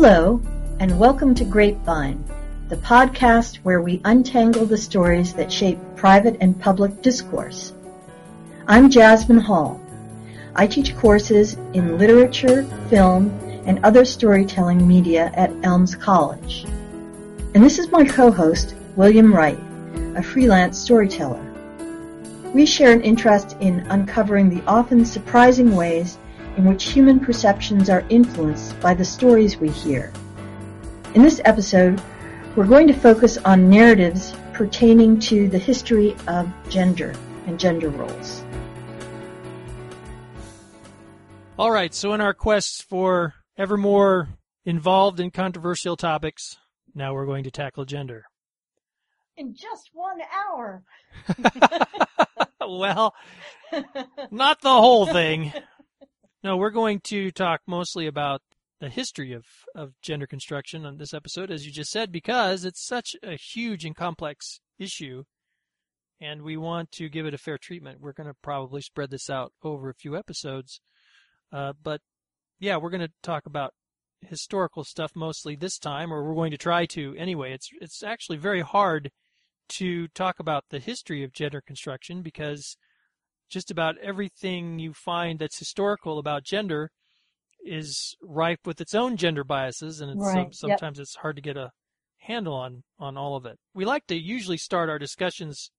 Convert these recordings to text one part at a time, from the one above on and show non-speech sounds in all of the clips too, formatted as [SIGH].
Hello, and welcome to Grapevine, the podcast where we untangle the stories that shape private and public discourse. I'm Jasmine Hall. I teach courses in literature, film, and other storytelling media at Elms College. And this is my co-host, William Wright, a freelance storyteller. We share an interest in uncovering the often surprising ways in which human perceptions are influenced by the stories we hear. In this episode, we're going to focus on narratives pertaining to the history of gender and gender roles. All right, so in our quest for ever more involved in controversial topics, now we're going to tackle gender. In just one hour. [LAUGHS] well, not the whole thing. [LAUGHS] No, we're going to talk mostly about the history of, of gender construction on this episode, as you just said, because it's such a huge and complex issue, and we want to give it a fair treatment. We're going to probably spread this out over a few episodes, uh, but yeah, we're going to talk about historical stuff mostly this time, or we're going to try to anyway. It's it's actually very hard to talk about the history of gender construction because just about everything you find that's historical about gender is rife with its own gender biases, and right. some, sometimes yep. it's hard to get a handle on on all of it. We like to usually start our discussions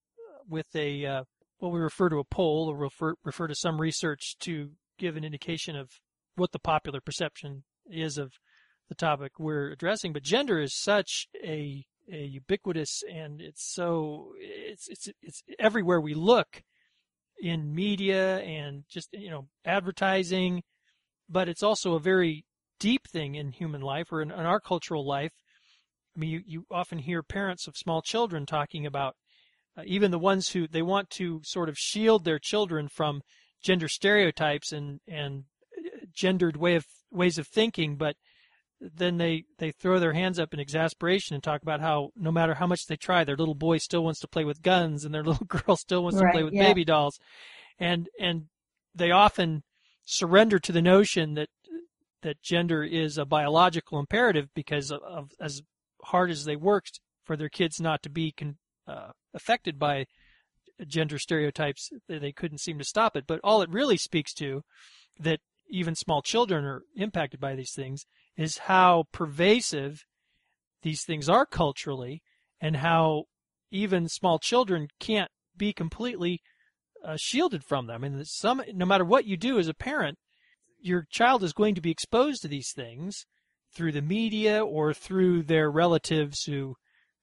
with a uh, what we refer to a poll, or refer refer to some research to give an indication of what the popular perception is of the topic we're addressing. But gender is such a a ubiquitous and it's so it's it's it's everywhere we look in media and just you know advertising, but it's also a very deep thing in human life or in, in our cultural life. I mean, you, you often hear parents of small children talking about uh, even the ones who they want to sort of shield their children from gender stereotypes and and uh, gendered way of ways of thinking, but then they they throw their hands up in exasperation and talk about how no matter how much they try, their little boy still wants to play with guns and their [LAUGHS] little girl still wants right, to play with yeah. baby dolls, and and they often surrender to the notion that that gender is a biological imperative because of, of as hard as they worked for their kids not to be con, uh, affected by gender stereotypes, they couldn't seem to stop it. But all it really speaks to that even small children are impacted by these things is how pervasive these things are culturally and how even small children can't be completely uh, shielded from them. And some, no matter what you do as a parent, your child is going to be exposed to these things through the media or through their relatives who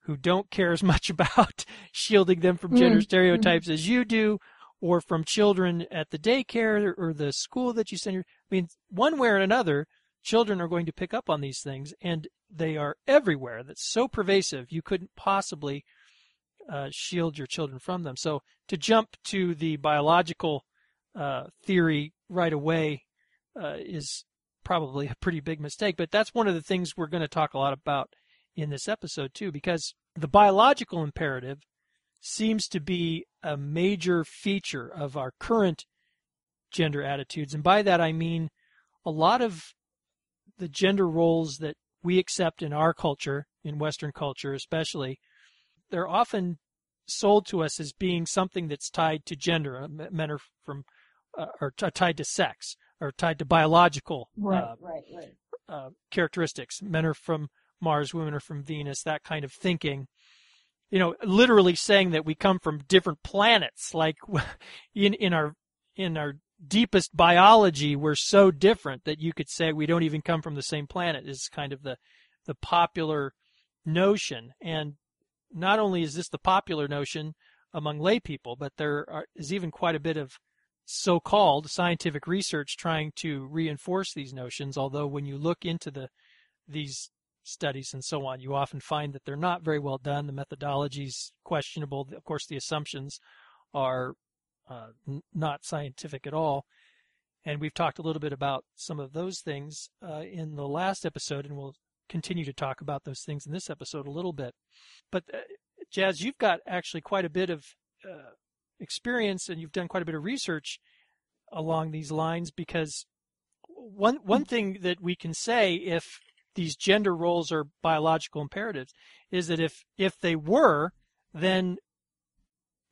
who don't care as [LAUGHS] much about shielding them from gender mm-hmm. stereotypes as you do, or from children at the daycare or the school that you send your. I mean, one way or another, children are going to pick up on these things, and they are everywhere. That's so pervasive, you couldn't possibly uh, shield your children from them. So to jump to the biological uh, theory right away uh, is probably a pretty big mistake. But that's one of the things we're going to talk a lot about in this episode too, because the biological imperative seems to be a major feature of our current gender attitudes. And by that I mean a lot of the gender roles that we accept in our culture, in Western culture especially, they're often sold to us as being something that's tied to gender. Uh, men are from uh, are t- tied to sex or tied to biological right, uh, right, right. Uh, characteristics. Men are from Mars, women are from Venus. That kind of thinking. You know, literally saying that we come from different planets. Like [LAUGHS] in in our in our deepest biology we're so different that you could say we don't even come from the same planet is kind of the the popular notion. And not only is this the popular notion among lay people but there are, is even quite a bit of so-called scientific research trying to reinforce these notions although when you look into the these studies and so on you often find that they're not very well done. The methodologies questionable. Of course the assumptions are uh, n- not scientific at all. And we've talked a little bit about some of those things uh, in the last episode, and we'll continue to talk about those things in this episode a little bit. But uh, Jazz, you've got actually quite a bit of uh, experience, and you've done quite a bit of research along these lines because one one thing that we can say if these gender roles are biological imperatives is that if if they were, then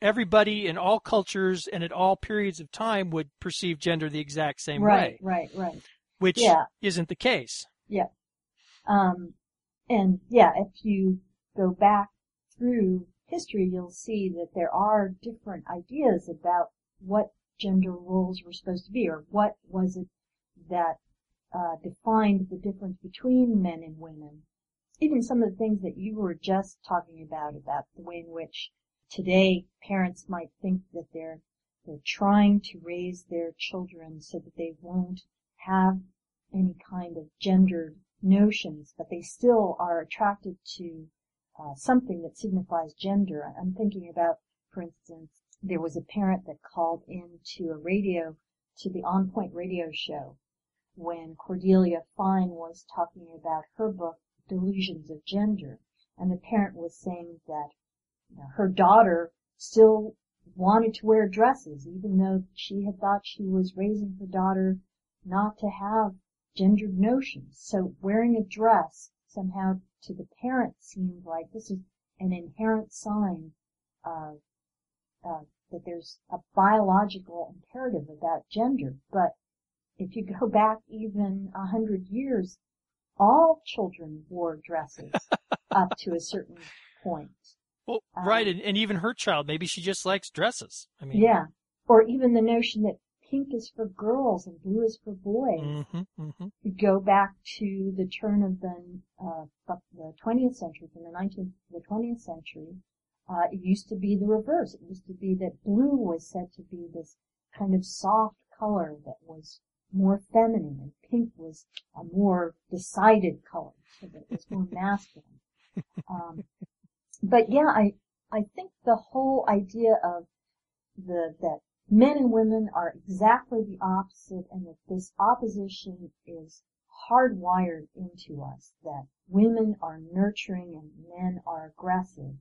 everybody in all cultures and at all periods of time would perceive gender the exact same right, way. Right, right, right. Which yeah. isn't the case. Yeah. Um, and yeah, if you go back through history, you'll see that there are different ideas about what gender roles were supposed to be, or what was it that uh, defined the difference between men and women. Even some of the things that you were just talking about, about the way in which today parents might think that they're they're trying to raise their children so that they won't have any kind of gendered notions, but they still are attracted to uh, something that signifies gender. I'm thinking about, for instance, there was a parent that called in to a radio, to the On Point radio show, when Cordelia Fine was talking about her book, Delusions of Gender, and the parent was saying that her daughter still wanted to wear dresses, even though she had thought she was raising her daughter not to have gendered notions. So wearing a dress somehow to the parent seemed like this is an inherent sign of uh, that there's a biological imperative about gender. But if you go back even a hundred years, all children wore dresses [LAUGHS] up to a certain point. Well, um, right, and, and even her child, maybe she just likes dresses. I mean, yeah, or even the notion that pink is for girls and blue is for boys. Mm-hmm, mm-hmm. You go back to the turn of the uh, the 20th century, from the 19th to the 20th century. Uh, it used to be the reverse. It used to be that blue was said to be this kind of soft color that was more feminine, and pink was a more decided color, so that it was more [LAUGHS] masculine. Um, but yeah, I I think the whole idea of the that men and women are exactly the opposite and that this opposition is hardwired into us, that women are nurturing and men are aggressive.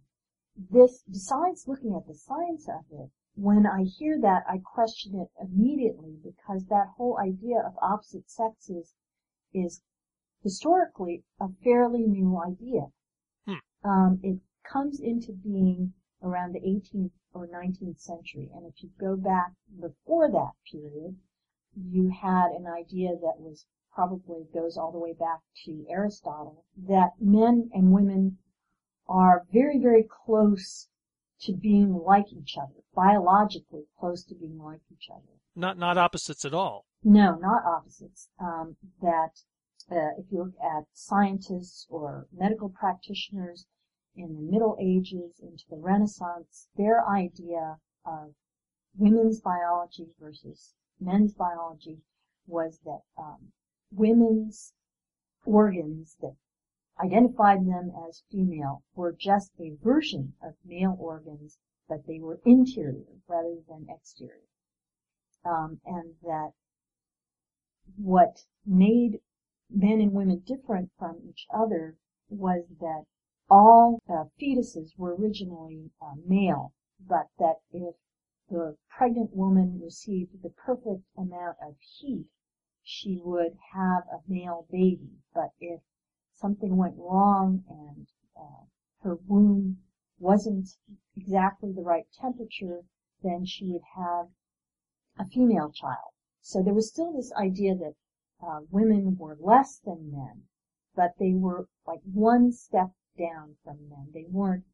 This, besides looking at the science of it, when I hear that, I question it immediately because that whole idea of opposite sexes is historically a fairly new idea. Hmm. Um, it comes into being around the 18th or 19th century. And if you go back before that period, you had an idea that was probably goes all the way back to Aristotle, that men and women are very, very close to being like each other, biologically close to being like each other. Not not opposites at all. No, not opposites. Um, that uh, if you look at scientists or medical practitioners, in the Middle Ages into the Renaissance, their idea of women's biology versus men's biology was that um, women's organs that identified them as female were just a version of male organs, but they were interior rather than exterior. Um, and that what made men and women different from each other was that all uh, fetuses were originally uh, male, but that if the pregnant woman received the perfect amount of heat, she would have a male baby. But if something went wrong and uh, her womb wasn't exactly the right temperature, then she would have a female child. So there was still this idea that uh, women were less than men, but they were like one step down from them. They weren't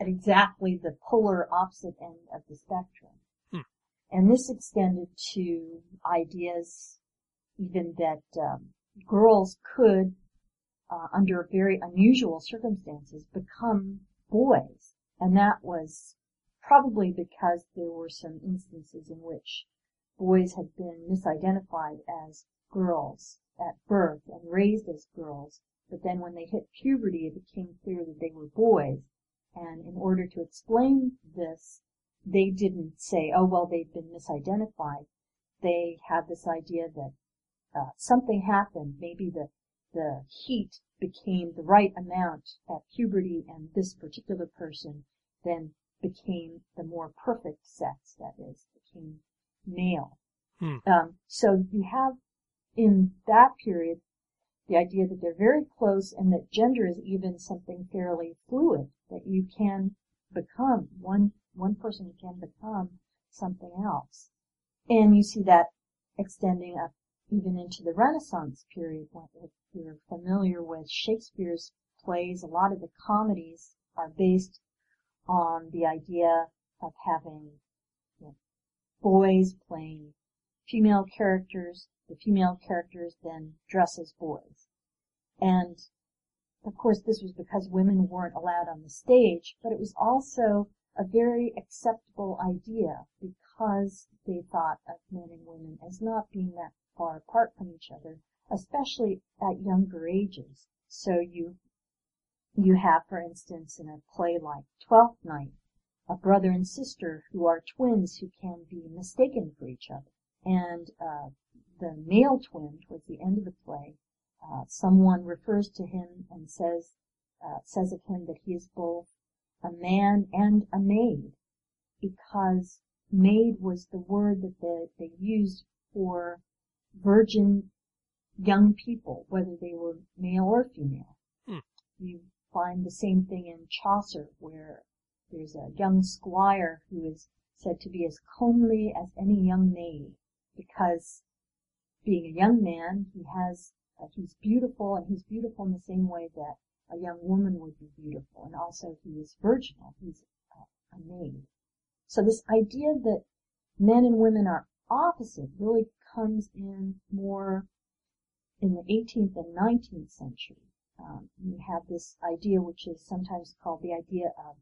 at exactly the polar opposite end of the spectrum. Hmm. And this extended to ideas even that um, girls could, uh, under very unusual circumstances, become boys. And that was probably because there were some instances in which boys had been misidentified as girls at birth and raised as girls but then when they hit puberty, it became clear that they were boys. And in order to explain this, they didn't say, oh, well, they've been misidentified. They had this idea that uh, something happened. Maybe the, the heat became the right amount at puberty and this particular person then became the more perfect sex, that is, became male. Hmm. Um, so you have in that period the idea that they're very close and that gender is even something fairly fluid, that you can become one one person can become something else. And you see that extending up even into the Renaissance period. If you're familiar with Shakespeare's plays, a lot of the comedies are based on the idea of having you know, boys playing female characters. The female characters then dress as boys. And of course this was because women weren't allowed on the stage, but it was also a very acceptable idea because they thought of men and women as not being that far apart from each other, especially at younger ages. So you you have, for instance, in a play like Twelfth Night, a brother and sister who are twins who can be mistaken for each other. And uh, the male twin, towards the end of the play, uh, someone refers to him and says uh, says of him that he is both a man and a maid, because maid was the word that they, they used for virgin young people, whether they were male or female. Hmm. You find the same thing in Chaucer, where there's a young squire who is said to be as comely as any young maid, because being a young man, he has uh, he's beautiful, and he's beautiful in the same way that a young woman would be beautiful, and also he is virginal. He's uh, a maid. So this idea that men and women are opposite really comes in more in the 18th and 19th century. Um, you have this idea which is sometimes called the idea of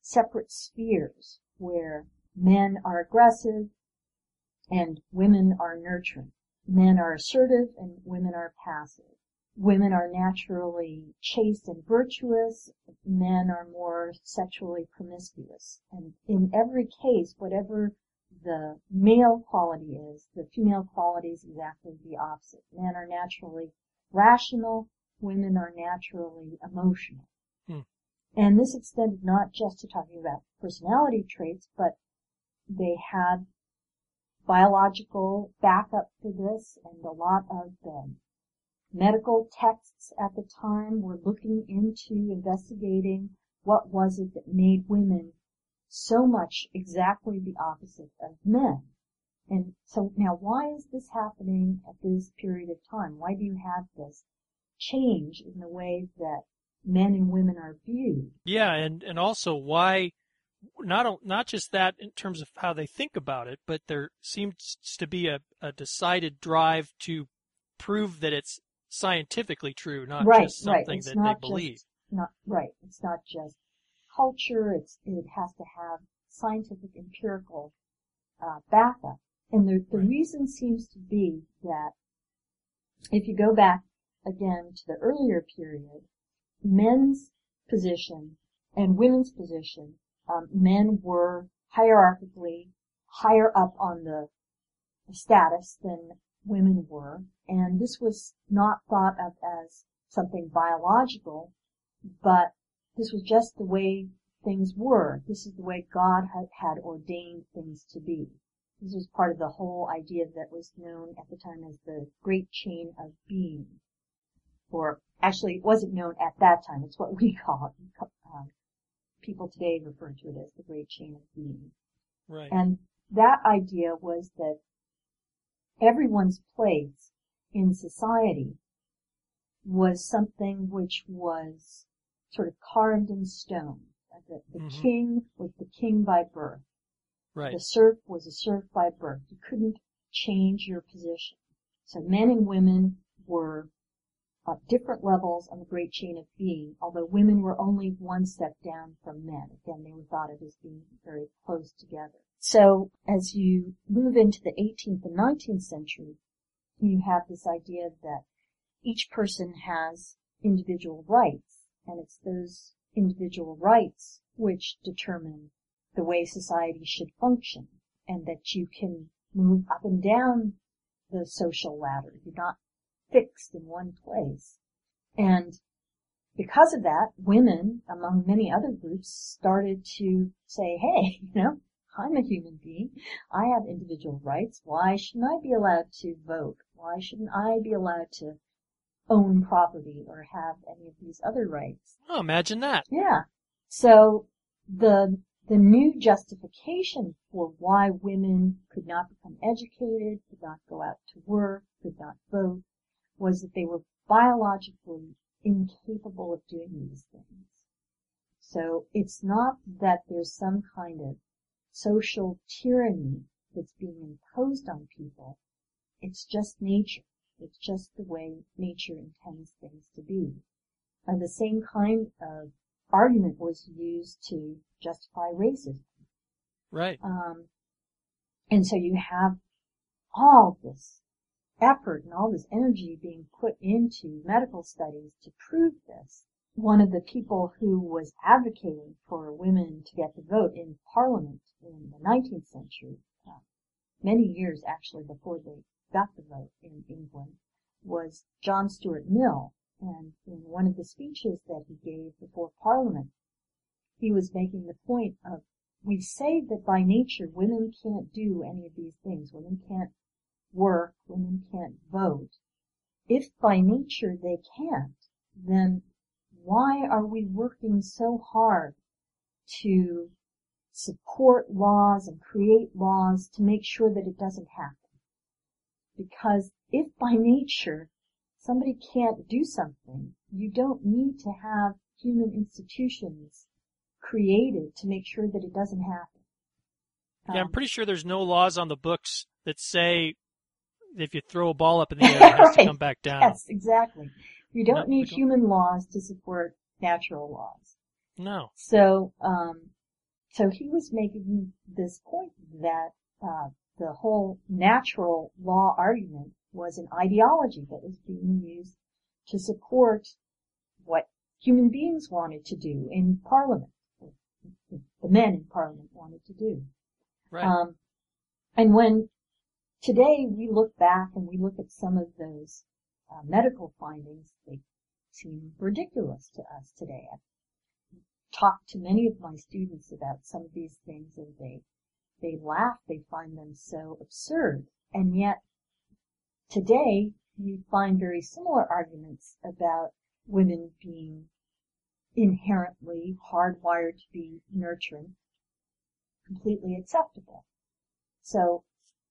separate spheres, where men are aggressive and women are nurturing. Men are assertive and women are passive. Women are naturally chaste and virtuous. Men are more sexually promiscuous. And in every case, whatever the male quality is, the female quality is exactly the opposite. Men are naturally rational, women are naturally emotional. Hmm. And this extended not just to talking about personality traits, but they had biological backup for this and a lot of the medical texts at the time were looking into investigating what was it that made women so much exactly the opposite of men. And so now why is this happening at this period of time? Why do you have this change in the way that men and women are viewed? Yeah, and, and also why not not just that in terms of how they think about it, but there seems to be a, a decided drive to prove that it's scientifically true, not right, just something right. that they believe. Just, not right. It's not just culture. It's it has to have scientific empirical uh, backup. And the the Right. reason seems to be that if you go back again to the earlier period, men's position and women's position, um, men were hierarchically higher up on the status than women were, and this was not thought of as something biological, but this was just the way things were. This is the way God had, had ordained things to be. This was part of the whole idea that was known at the time as the Great Chain of Being. Or actually, it wasn't known at that time. It's what we [LAUGHS] call it. Um, people today refer to it as the Great Chain of Being. Right. And that idea was that everyone's place in society was something which was sort of carved in stone. The, the Mhm. king was the king by birth. right. The serf was a serf by birth. You couldn't change your position. So men and women were at different levels on the great chain of being, although women were only one step down from men. Again, they were thought of as being very close together. So as you move into the 18th and 19th century, you have this idea that each person has individual rights, and it's those individual rights which determine the way society should function, and that you can move up and down the social ladder. You're not fixed in one place. And because of that, women, among many other groups, started to say, hey, [LAUGHS] you know, I'm a human being. I have individual rights. Why shouldn't I be allowed to vote? Why shouldn't I be allowed to own property or have any of these other rights. Oh, imagine that. Yeah. So the the new justification for why women could not become educated, could not go out to work, could not vote, was that they were biologically incapable of doing these things. So it's not that there's some kind of social tyranny that's being imposed on people. It's just nature. It's just the way nature intends things to be. And the same kind of argument was used to justify racism. Right. Um, and so you have all this effort and all this energy being put into medical studies to prove this. One of the people who was advocating for women to get the vote in Parliament in the 19th century, uh, many years actually before they got the vote in England, was John Stuart Mill. And in one of the speeches that he gave before Parliament, he was making the point of we say that by nature women can't do any of these things. Women can't work, women can't vote. If by nature they can't, then why are we working so hard to support laws and create laws to make sure that it doesn't happen? Because if by nature somebody can't do something, you don't need to have human institutions created to make sure that it doesn't happen. Yeah, I'm Um, pretty sure there's no laws on the books that say if you throw a ball up in [LAUGHS] the air, it has to come back down. Yes, exactly. You No, don't we need don't. human laws to support natural laws. No. So, um, so he was making this point that uh, the whole natural law argument was an ideology that was being used to support what human beings wanted to do in Parliament, the men in Parliament wanted to do. Right. Um, and when today we look back and we look at some of those uh, medical findings, they seem ridiculous to us today. I've talked to many of my students about some of these things and they, they laugh, they find them so absurd. And yet today you find very similar arguments about women being inherently hardwired to be nurturing completely acceptable. So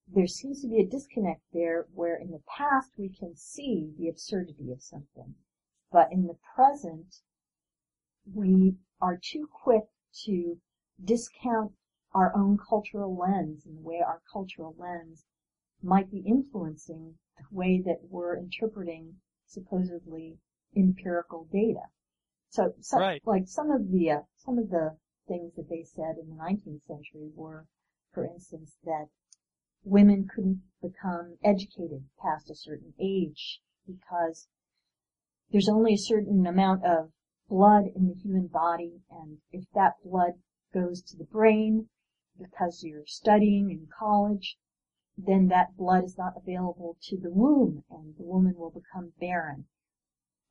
there seems to be a disconnect there where in the past we can see the absurdity of something, but in the present we are too quick to discount our own cultural lens and the way our cultural lens might be influencing the way that we're interpreting supposedly empirical data. So, some, Right. like some of the uh, some of the things that they said in the 19th century were, for instance, that women couldn't become educated past a certain age because there's only a certain amount of blood in the human body, and if that blood goes to the brain because you're studying in college, then that blood is not available to the womb, and the woman will become barren.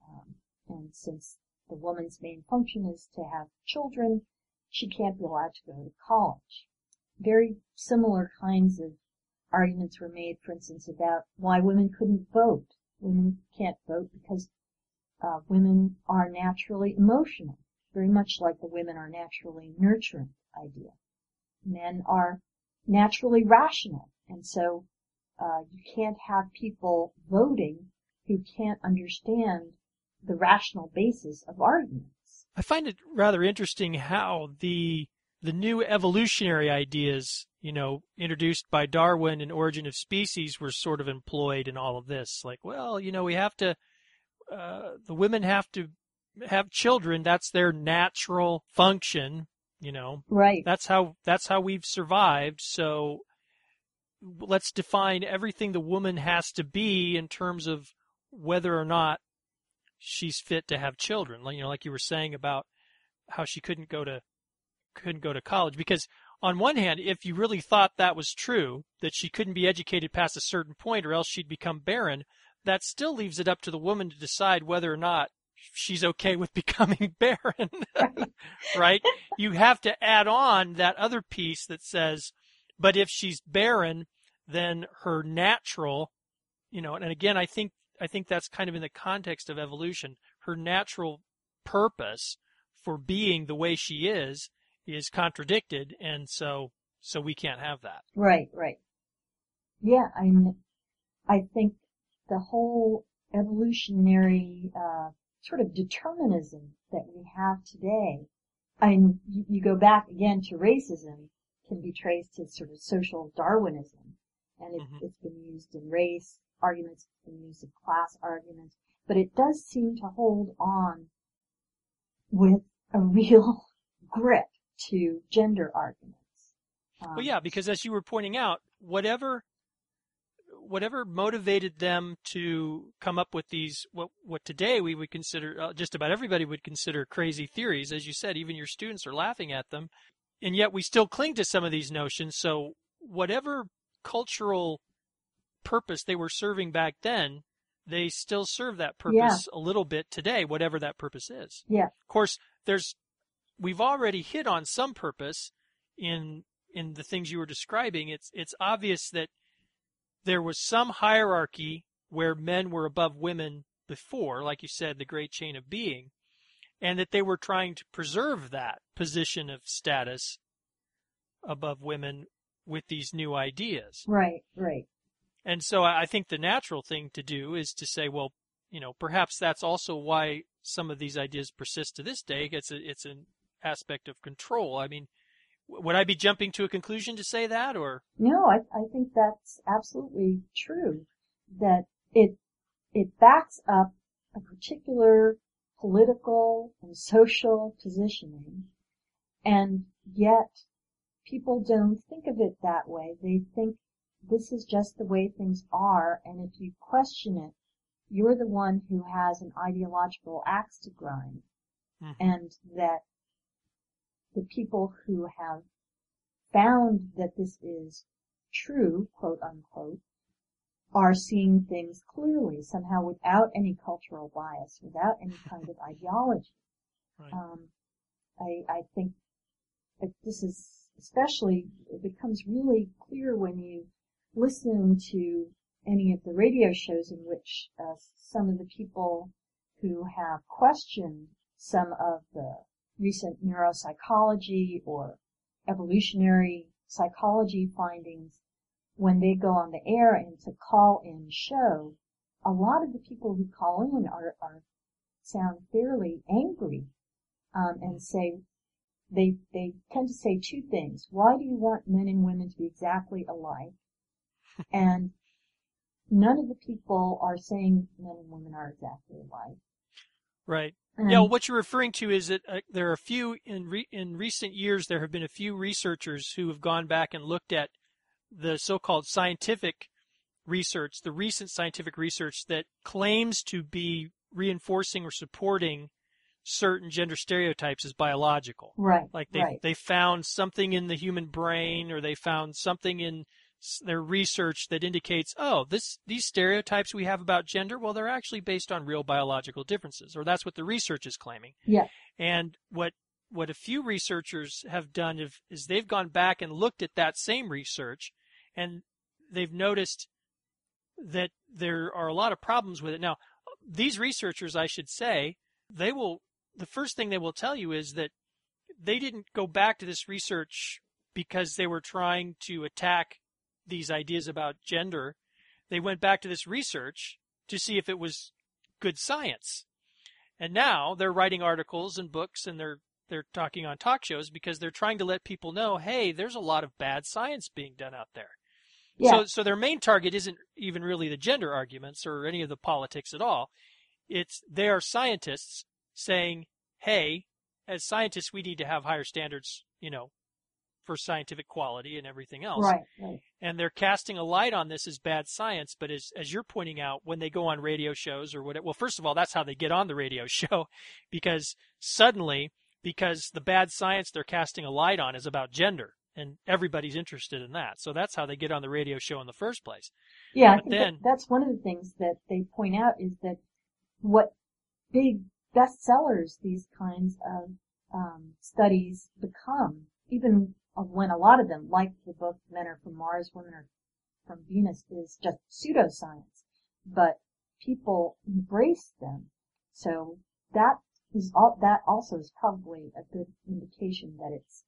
Um, and since the woman's main function is to have children, she can't be allowed to go to college. Very similar kinds of arguments were made, for instance, about why women couldn't vote. Women can't vote because uh, women are naturally emotional, very much like the women are naturally nurturing idea. Men are naturally rational, and so uh, you can't have people voting who can't understand the rational basis of arguments. I find it rather interesting how the the new evolutionary ideas, you know, introduced by Darwin and Origin of Species were sort of employed in all of this. Like, well, you know, we have to uh, the women have to have children. That's their natural function. You know, Right. that's how that's how we've survived. So let's define everything the woman has to be in terms of whether or not she's fit to have children. Like you know, like you were saying about how she couldn't go to couldn't go to college because on one hand, if you really thought that was true, that she couldn't be educated past a certain point or else she'd become barren, that still leaves it up to the woman to decide whether or not she's okay with [LAUGHS] becoming barren. [LAUGHS] right? You have to add on that other piece that says, but if she's barren, then her natural, you know, and again, I think I think that's kind of in the context of evolution. Her natural purpose for being the way she is is contradicted, and so so we can't have that. Right, right. Yeah, I mean, I think the whole evolutionary uh, sort of determinism that we have today. I mean, you, go back again to racism can be traced to sort of social Darwinism, and Mhm. it's been used in race arguments, it's been used in class arguments, but it does seem to hold on with a real [LAUGHS] grip to gender arguments. Um, Well, yeah, because as you were pointing out, whatever whatever motivated them to come up with these what what today we would consider uh, just about everybody would consider crazy theories as you said even your students are laughing at them and yet we still cling to some of these notions so whatever cultural purpose they were serving back then they still serve that purpose a little bit today whatever that purpose is Yeah. of course there's we've already hit on some purpose in in the things you were describing it's it's obvious that there was some hierarchy where men were above women before like you said the great chain of being and that they were trying to preserve that position of status above women with these new ideas Right, right. and so I think the natural thing to do is to say, well, you know, perhaps that's also why some of these ideas persist to this day. It's a, it's an aspect of control. I mean, would I be jumping to a conclusion to say that, or No, I, I think that's absolutely true. That it it backs up a particular political and social positioning, and yet people don't think of it that way. They think this is just the way things are, and if you question it, you're the one who has an ideological axe to grind, Mhm. and that the people who have found that this is true, quote unquote, are seeing things clearly, somehow without any cultural bias, without any kind of [LAUGHS] ideology. Right. Um, I, I think that this is especially, it becomes really clear when you listen to any of the radio shows in which uh, some of the people who have questioned some of the recent neuropsychology or evolutionary psychology findings when they go on the air and to call in show, a lot of the people who call in are, are sound fairly angry um, and say they they tend to say two things. Why do you want men and women to be exactly alike? [LAUGHS] and none of the people are saying men and women are exactly alike. right? And yeah, what you're referring to is that uh, there are a few in re- in recent years. There have been a few researchers who have gone back and looked at the so-called scientific research, the recent scientific research that claims to be reinforcing or supporting certain gender stereotypes as biological. right, Like they right, they found something in the human brain, or they found something in their research that indicates, oh, this these stereotypes we have about gender, well, they're actually based on real biological differences, or that's what the research is claiming. yeah, And what what a few researchers have done is, is they've gone back and looked at that same research, and they've noticed that there are a lot of problems with it. Now, these researchers, I should say, they will. The first thing they will tell you is that they didn't go back to this research because they were trying to attack these ideas about gender. They went back to this research to see if it was good science. And now they're writing articles and books and they're they're talking on talk shows because they're trying to let people know, hey, there's a lot of bad science being done out there. yeah, So so their main target isn't even really the gender arguments or any of the politics at all. It's they are scientists saying, "Hey, as scientists we need to have higher standards, you know, for scientific quality and everything else." right, right, And they're casting a light on this as bad science, but as as you're pointing out when they go on radio shows or whatever, well first of all, that's how they get on the radio [LAUGHS] show because suddenly because the bad science they're casting a light on is about gender and everybody's interested in that. So that's how they get on the radio show in the first place. Yeah, I But think that- then- that's one of the things that they point out is that what big bestsellers these kinds of um, studies become, even of when a lot of them, like the book Men Are From Mars, Women Are From Venus, is just pseudoscience. But people embrace them. So that is all, that also is probably a good indication that it's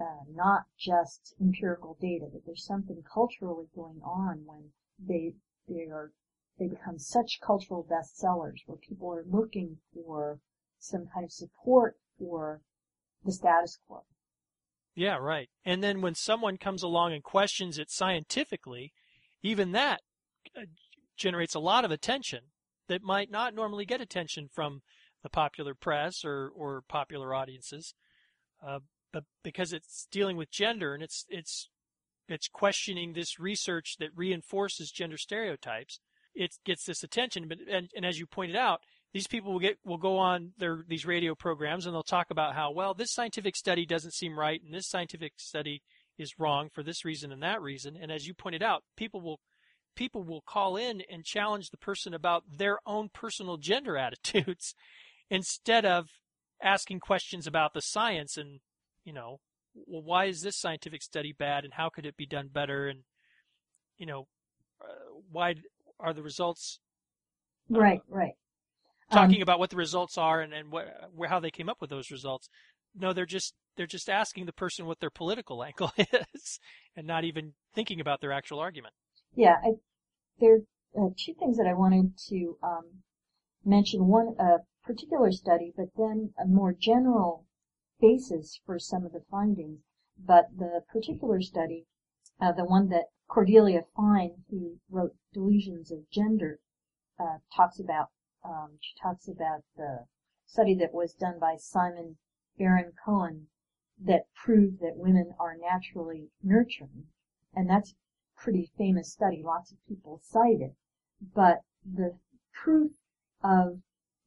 uh, not just empirical data, that there's something culturally going on when they they are they become such cultural bestsellers where people are looking for some kind of support for the status quo. Yeah, right. And then when someone comes along and questions it scientifically, even that uh, generates a lot of attention that might not normally get attention from the popular press or, or popular audiences. Uh, but because it's dealing with gender and it's it's it's questioning this research that reinforces gender stereotypes, it gets this attention. But and, and as you pointed out, these people will get will go on their these radio programs and they'll talk about how well this scientific study doesn't seem right and this scientific study is wrong for this reason and that reason. And as you pointed out, people will people will call in and challenge the person about their own personal gender [LAUGHS] attitudes instead of asking questions about the science and you know well why is this scientific study bad and how could it be done better and you know uh, why are the results uh, right right talking um, about what the results are and, and what, how they came up with those results. No, they're just they're just asking the person what their political [LAUGHS] angle is, and not even thinking about their actual argument. Yeah, I, there are two things that I wanted to um, mention. One, a particular study, but then a more general basis for some of the findings. But the particular study, uh, the one that Cordelia Fine, who wrote Delusions of Gender, uh, talks about um, she talks about the study that was done by Simon Baron Cohen that proved that women are naturally nurturing. And that's a pretty famous study. Lots of people cite it. But the proof of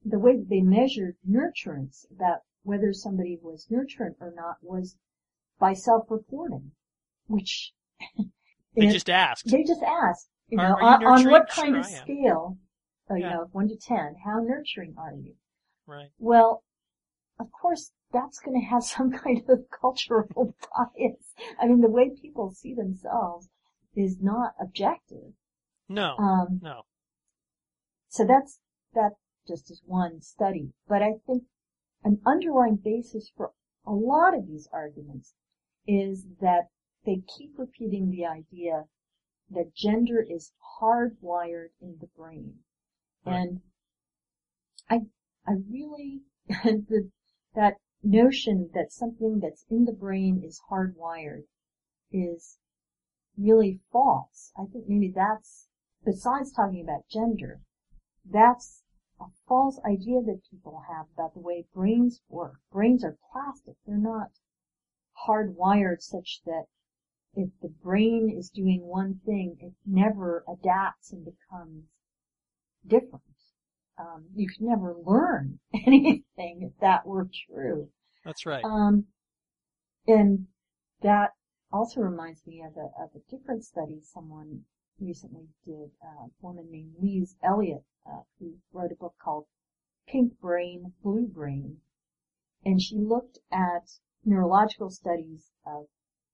the way that they measured nurturance, about whether somebody was nurturant or not, was by self-reporting, which they [LAUGHS] just asked. They just asked. You know, are, are you on, on, what kind of scale uh, you know, one to ten, how nurturing are you? Right. Well, of course, that's going to have [LAUGHS] some kind of cultural [LAUGHS] bias. I mean, the way people see themselves is not objective. No. Um, no. So that's that just as one study, but I think an underlying basis for a lot of these arguments is that they keep repeating the idea that gender is hardwired in the brain. And I, I really, [LAUGHS] the, that notion that something that's in the brain is hardwired is really false. I think maybe that's, besides talking about gender, that's a false idea that people have about the way brains work. Brains are plastic. They're not hardwired such that if the brain is doing one thing, it never adapts and becomes different. Um, you could never learn [LAUGHS] anything if that were true. That's right. Um, and that also reminds me of a, of a different study someone recently did, uh, a woman named Lise Eliot, uh, who wrote a book called Pink Brain, Blue Brain. And she looked at neurological studies of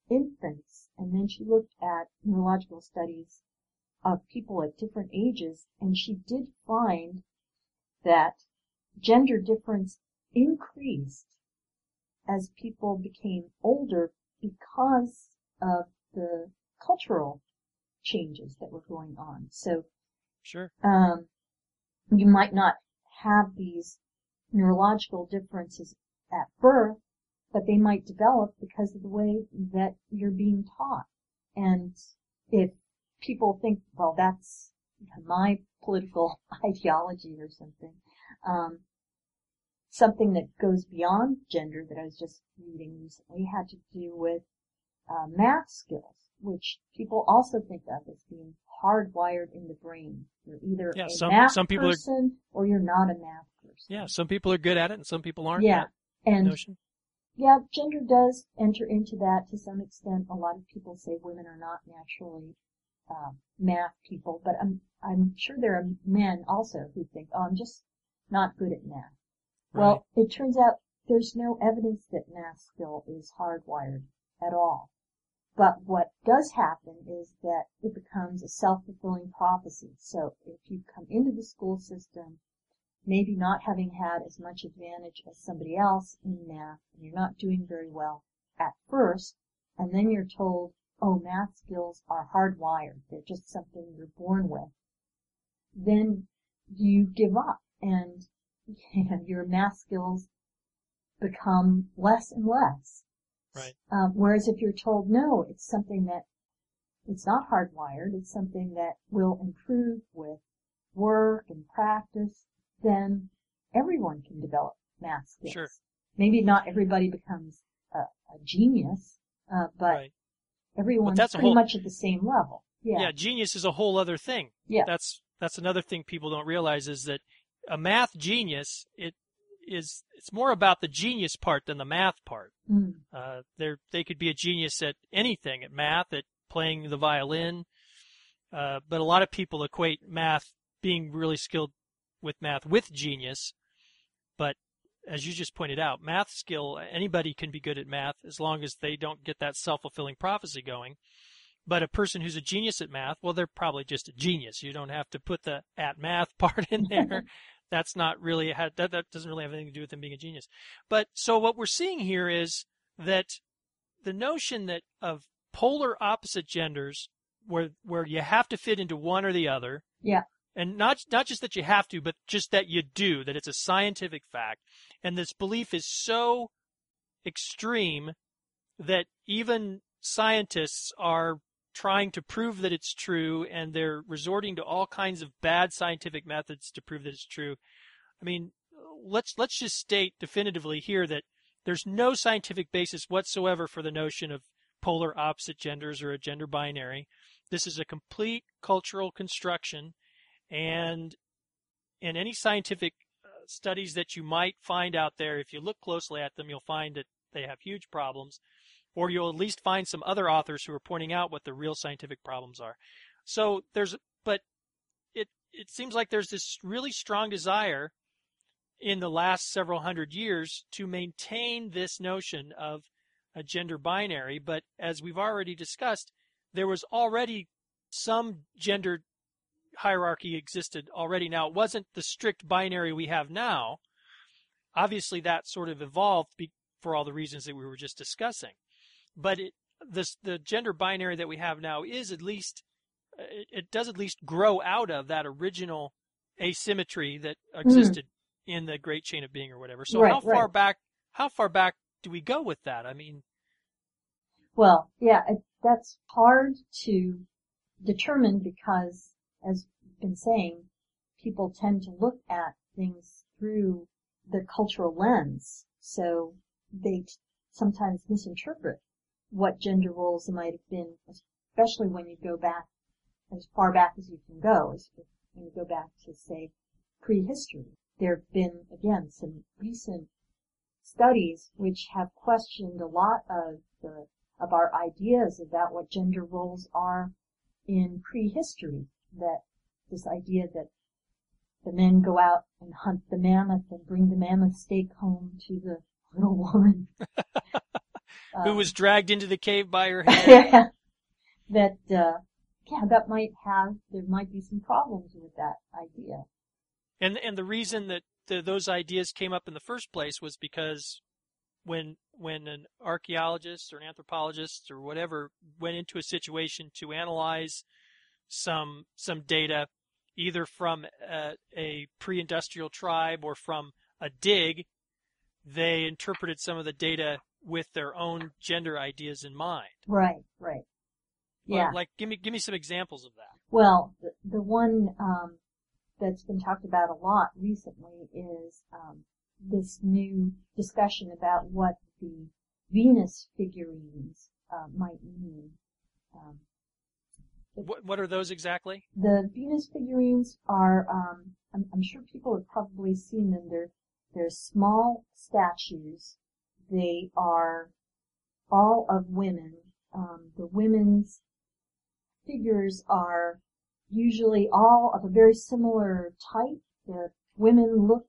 infants, and then she looked at neurological studies of people at different ages, and she did find that gender difference increased as people became older because of the cultural changes that were going on. So, sure, um, you might not have these neurological differences at birth, but they might develop because of the way that you're being taught. And if people think, well, that's my political [LAUGHS] ideology or something. Um, something that goes beyond gender that I was just reading recently had to do with uh, math skills, which people also think of as being hardwired in the brain. You're either yeah, a some, math some people person are, or you're not a math person. Yeah, some people are good at it and some people aren't. Yeah, and notion. yeah, gender does enter into that to some extent. A lot of people say women are not naturally uh, math people, but I'm I'm sure there are men also who think, oh, I'm just not good at math. Right. Well, it turns out there's no evidence that math skill is hardwired at all. But what does happen is that it becomes a self-fulfilling prophecy. So if you come into the school system, maybe not having had as much advantage as somebody else in math, and you're not doing very well at first, and then you're told, oh, math skills are hardwired. They're just something you're born with. Then you give up [LAUGHS] and your math skills become less and less. Right. Um, whereas if you're told, no, it's something that it's not hardwired, it's something that will improve with work and practice, then everyone can develop math skills. Sure. Maybe not everybody becomes a, a genius, uh, but Right. Everyone's that's pretty whole- much at the same level. Yeah. Yeah, genius is a whole other thing. Yeah. That's that's another thing people don't realize is that a math genius it is it's more about the genius part than the math part. Mm. Uh, they they could be a genius at anything, at math, at playing the violin, uh, but a lot of people equate math being really skilled with math with genius. But as you just pointed out, math skill anybody can be good at math as long as they don't get that self fulfilling prophecy going. But a person who's a genius at math, well, they're probably just a genius. You don't have to put the at math [LAUGHS] part in there. [LAUGHS] That's not really that that doesn't really have anything to do with them being a genius. But so what we're seeing here is that the notion that of polar opposite genders where where you have to fit into one or the other Yeah. And not not just that you have to but just that you do that it's a scientific fact. And this belief is so extreme that even scientists are trying to prove that it's true and they're resorting to all kinds of bad scientific methods to prove that it's true. I mean let's let's just state definitively here that there's no scientific basis whatsoever for the notion of polar opposite genders or a gender binary. This is a complete cultural construction, and in any scientific uh, studies that you might find out there, if you look closely at them, you'll find that they have huge problems, or you'll at least find some other authors who are pointing out what the real scientific problems are. So there's, but it it seems like there's this really strong desire in the last several hundred years to maintain this notion of a gender binary. But as we've already discussed, there was already some gender hierarchy existed already. Now, it wasn't the strict binary we have now. Obviously, that sort of evolved be- for all the reasons that we were just discussing. But it, this, the gender binary that we have now is at least, it, it does at least grow out of that original asymmetry that hmm. existed in the Great Chain of Being or whatever. So Right, how far right. back? How far back do we go with that? I mean, Well, yeah, it, that's hard to determine because, as we've been saying, people tend to look at things through the cultural lens. So they t- sometimes misinterpret what gender roles might have been, especially when you go back as far back as you can go, as when you go back to say prehistory. There have been, again, some recent studies which have questioned a lot of the of our ideas about what gender roles are in prehistory. That this idea that the men go out and hunt the mammoth and bring the mammoth steak home to the little woman. [LAUGHS] who Um, was dragged into the cave by her [LAUGHS] hair? that uh, yeah, that might have there might be some problems with that idea. and and the reason that the, those ideas came up in the first place was because when when an archaeologist or an anthropologist or whatever went into a situation to analyze some some data either from a, a pre-industrial tribe or from a dig they interpreted some of the data with their own gender ideas in mind Right, right. Yeah. like give me give me some examples of that Well, the, the one um, that's been talked about a lot recently is um, this new discussion about what the Venus figurines uh, might mean. Um, what, what are those exactly the Venus figurines are, um, I'm, I'm sure people have probably seen them. They're they're small statues. They are all of women. Um, the women's figures are usually all of a very similar type. The women look,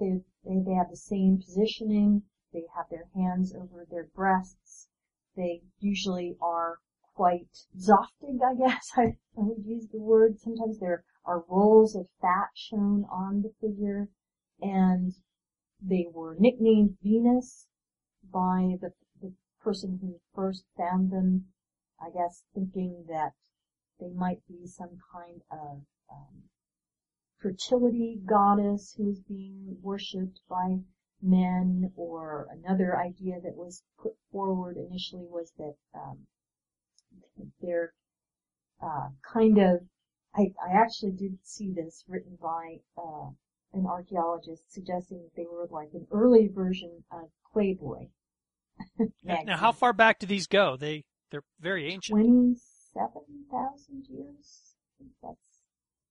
they, they, they have the same positioning. They have their hands over their breasts. They usually are quite zoftig, I guess [LAUGHS] I, would use the word. Sometimes there are rolls of fat shown on the figure, and they were nicknamed Venus by the, the person who first found them, I guess thinking that they might be some kind of um, fertility goddess who was being worshipped by men, or another idea that was put forward initially was that um, they're uh, kind of. I, I actually did see this written by uh, an archaeologist suggesting that they were like an early version of Playboy. now, how far back do these go? They they're very ancient. Twenty-seven thousand years. That's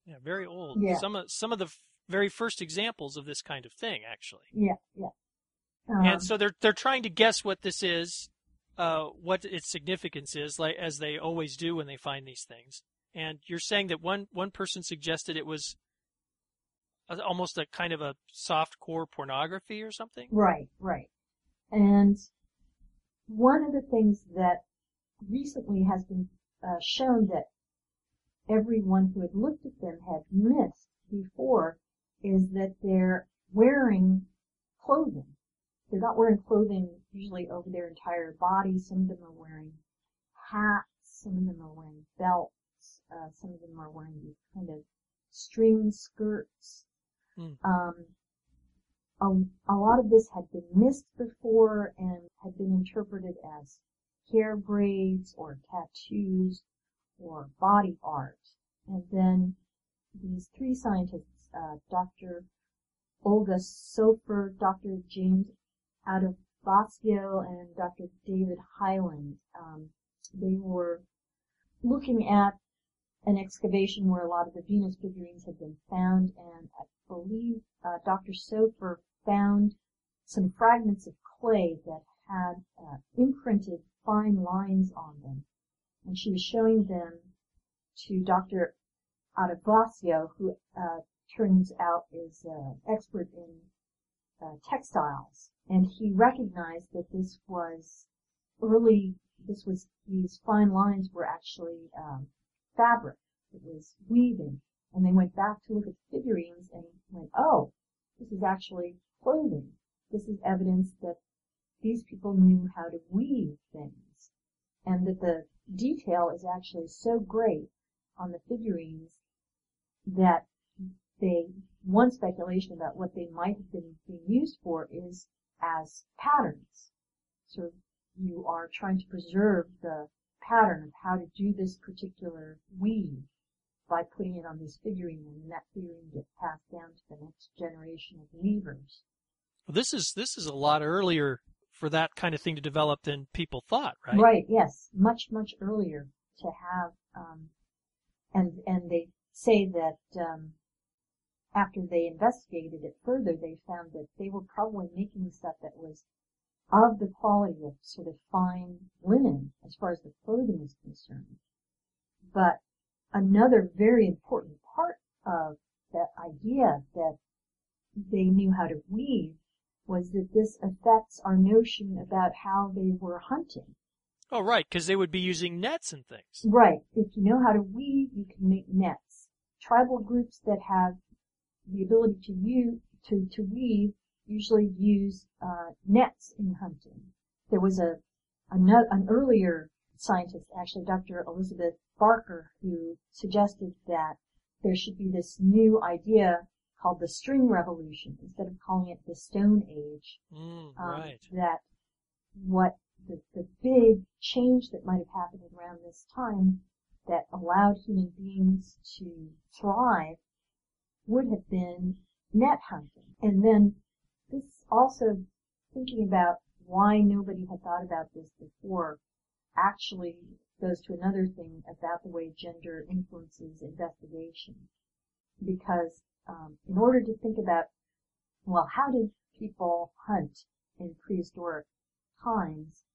yeah, very old. Yeah. Some of some of the f- very first examples of this kind of thing, actually. yeah, yeah. Um, and so they're they're trying to guess what this is, uh, what its significance is, like as they always do when they find these things. And you're saying that one one person suggested it was a, almost a kind of a soft core pornography or something. Right, right. And one of the things that recently has been uh, shown that everyone who had looked at them had missed before is that they're wearing clothing. They're not wearing clothing usually over their entire body. Some of them are wearing hats. Some of them are wearing belts. Uh, some of them are wearing these kind of string skirts. Hmm. Um, a, a lot of this had been missed before and had been interpreted as hair braids or tattoos or body art. And then these three scientists, uh, Dr. Olga Soffer, Dr. James Adovasio, and Dr. David Hyland, um, they were looking at an excavation where a lot of the Venus figurines had been found, and I believe uh, Dr. Soffer found some fragments of clay that had uh, imprinted fine lines on them. And she was showing them to Dr. Adovasio, who uh, turns out is an expert in uh, textiles. And he recognized that this was early, this was, these fine lines were actually um, fabric. It was weaving. And they went back to look at the figurines and went, oh, this is actually clothing. This is evidence that these people knew how to weave things. And that the detail is actually so great on the figurines that they, one speculation about what they might have been being used for is as patterns. So you are trying to preserve the pattern of how to do this particular weave by putting it on this figurine and that figurine gets passed down to the next generation of weavers. Well, this is this is a lot earlier for that kind of thing to develop than people thought, right? Right, yes. Much, much earlier to have, um, and, and they say that, um, after they investigated it further, they found that they were probably making stuff that was of the quality of sort of fine linen as far as the clothing is concerned. But another very important part of that idea that they knew how to weave was that this affects our notion about how they were hunting. Oh, right, because they would be using nets and things. Right. If you know how to weave, you can make nets. Tribal groups that have the ability to use, to, to weave usually use uh, nets in hunting. There was a, a an earlier scientist, actually Dr. Elizabeth Barber, who suggested that there should be this new idea called the string revolution instead of calling it the stone age. Mm, Um, right. That what the, the big change that might have happened around this time that allowed human beings to thrive would have been net hunting. And then this also thinking about why nobody had thought about this before actually goes to another thing about the way gender influences investigation. Because um, in order to think about, well, how did people hunt in prehistoric times?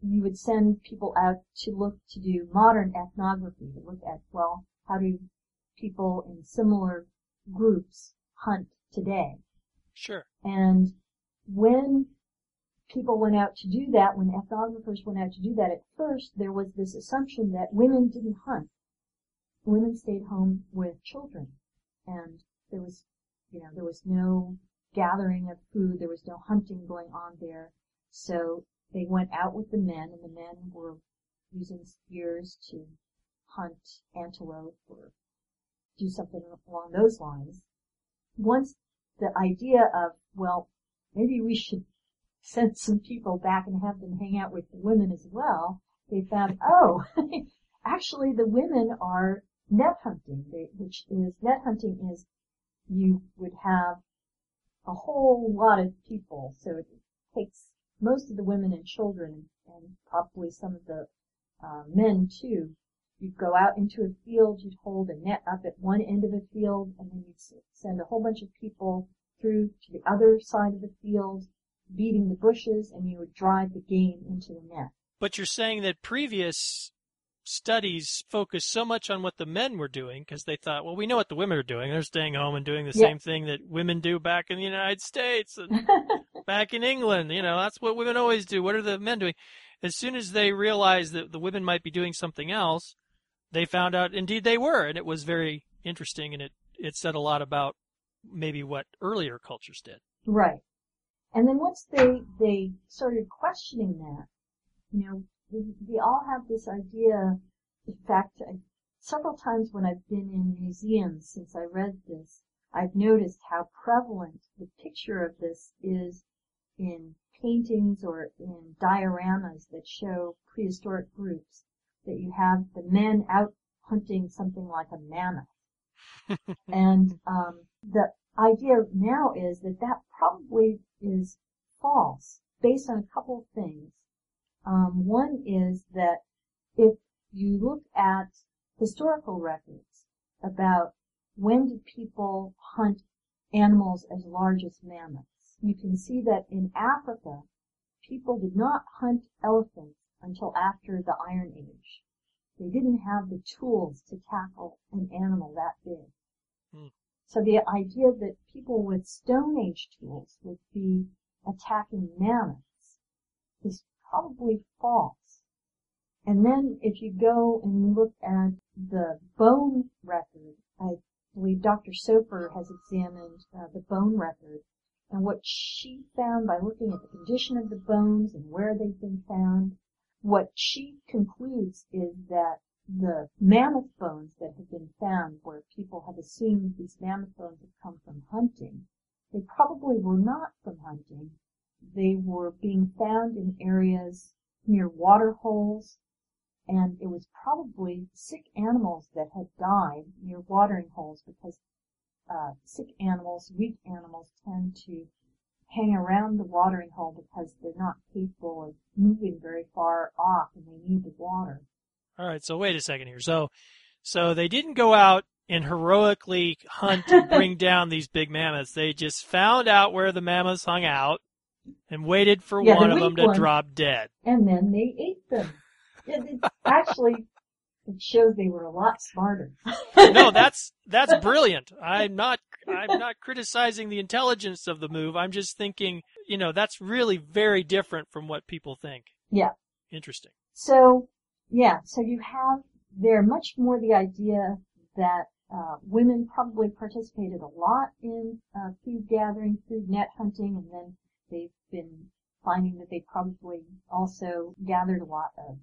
You would send people out to look to do modern ethnography, to look at, well, how do people in similar groups hunt today? Sure. And when people went out to do that, when ethnographers went out to do that, at first there was this assumption that women didn't hunt. Women stayed home with children. And there was, you know, there was no gathering of food, there was no hunting going on there. So they went out with the men, and the men were using spears to hunt antelope or do something along those lines. Once the idea of, well, maybe we should send some people back and have them hang out with the women as well, they found, oh, [LAUGHS] actually the women are net hunting, which is, net hunting is you would have a whole lot of people, so it takes most of the women and children and probably some of the uh, men too. You'd go out into a field, you'd hold a net up at one end of the field, and then you'd send a whole bunch of people through to the other side of the field, beating the bushes, and you would drive the game into the net. But you're saying that previous studies focused so much on what the men were doing because they thought, well, we know what the women are doing. They're staying home and doing the yeah. same thing that women do back in the United States and [LAUGHS] back in England. You know, that's what women always do. What are the men doing? As soon as they realized that the women might be doing something else, they found out indeed they were, and it was very interesting, and it it said a lot about maybe what earlier cultures did. Right. And then once they they started questioning that, you know, we, we all have this idea. In fact, I, several times when I've been in museums since I read this, I've noticed how prevalent the picture of this is in paintings or in dioramas that show prehistoric groups. That you have the men out hunting something like a mammoth. [LAUGHS] and um, the idea now is that that probably is false based on a couple of things. Um, one is that if you look at historical records about when did people hunt animals as large as mammoths, you can see that in Africa, people did not hunt elephants until after the Iron Age. They didn't have the tools to tackle an animal that big. Hmm. So the idea that people with Stone Age tools would be attacking mammoths is probably false. And then if you go and look at the bone record, I believe Dr. Soffer has examined uh, the bone record, and what she found by looking at the condition of the bones and where they've been found, what she concludes is that the mammoth bones that have been found where people have assumed these mammoth bones have come from hunting, they probably were not from hunting, they were being found in areas near water holes, and it was probably sick animals that had died near watering holes because uh, sick animals, weak animals, tend to hang around the watering hole because they're not capable of moving very far off and they need the water. All right, so wait a second here. So, so they didn't go out and heroically hunt and [LAUGHS] bring down these big mammoths. They just found out where the mammoths hung out and waited for yeah, one of them to one. drop dead. And then they ate them. It, it actually, it shows they were a lot smarter. [LAUGHS] no, [LAUGHS] that's that's brilliant. I'm not I'm not criticizing the intelligence of the move. I'm just thinking, you know, that's really very different from what people think. Yeah. Interesting. So, yeah, so you have there much more the idea that uh, women probably participated a lot in uh, food gathering, food net hunting, and then They've been finding that they probably also gathered a lot of